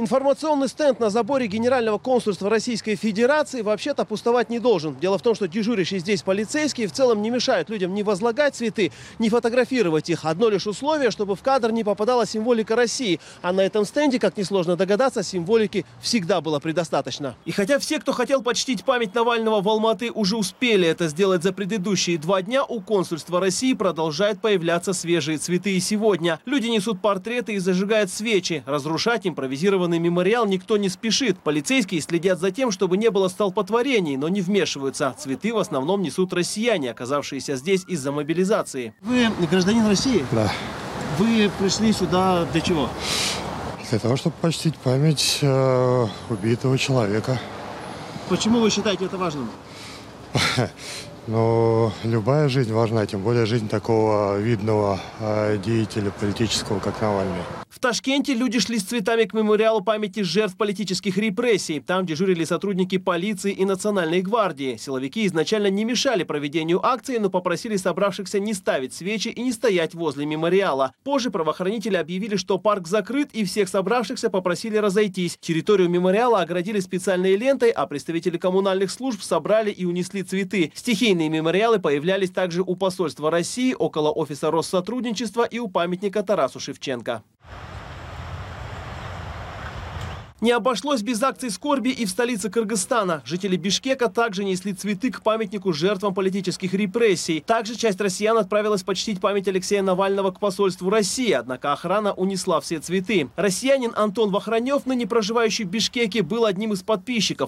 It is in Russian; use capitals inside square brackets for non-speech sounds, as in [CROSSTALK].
Информационный стенд на заборе Генерального консульства Российской Федерации вообще-то пустовать не должен. Дело в том, что дежурящие здесь полицейские в целом не мешают людям ни возлагать цветы, ни фотографировать их. Одно лишь условие, чтобы в кадр не попадала символика России. А на этом стенде, как несложно догадаться, символики всегда было предостаточно. И хотя все, кто хотел почтить память Навального в Алматы, уже успели это сделать за предыдущие два дня, у консульства России продолжают появляться свежие цветы и сегодня. Люди несут портреты и зажигают свечи. Разрушать импровизированный мемориал никто не спешит. Полицейские следят за тем, чтобы не было столпотворений, но не вмешиваются. Цветы в основном несут россияне, оказавшиеся здесь из-за мобилизации. Вы гражданин России? Да. Вы пришли сюда для чего? Для того, чтобы почтить память э, убитого человека. Почему вы считаете это важным? [LAUGHS] Но любая жизнь важна, тем более жизнь такого видного э, деятеля политического, как Навальный. В Ташкенте люди шли с цветами к мемориалу памяти жертв политических репрессий. Там дежурили сотрудники полиции и Национальной гвардии. Силовики изначально не мешали проведению акции, но попросили собравшихся не ставить свечи и не стоять возле мемориала. Позже правоохранители объявили, что парк закрыт, и всех собравшихся попросили разойтись. Территорию мемориала оградили специальной лентой, а представители коммунальных служб собрали и унесли цветы. Стихийные мемориалы появлялись также у посольства России, около офиса Россотрудничества и у памятника Тарасу Шевченко. Не обошлось без акций скорби и в столице Кыргызстана. Жители Бишкека также несли цветы к памятнику жертвам политических репрессий. Также часть россиян отправилась почтить память Алексея Навального к посольству России, однако охрана унесла все цветы. Россиянин Антон Вахранев, ныне проживающий в Бишкеке, был одним из подписчиков.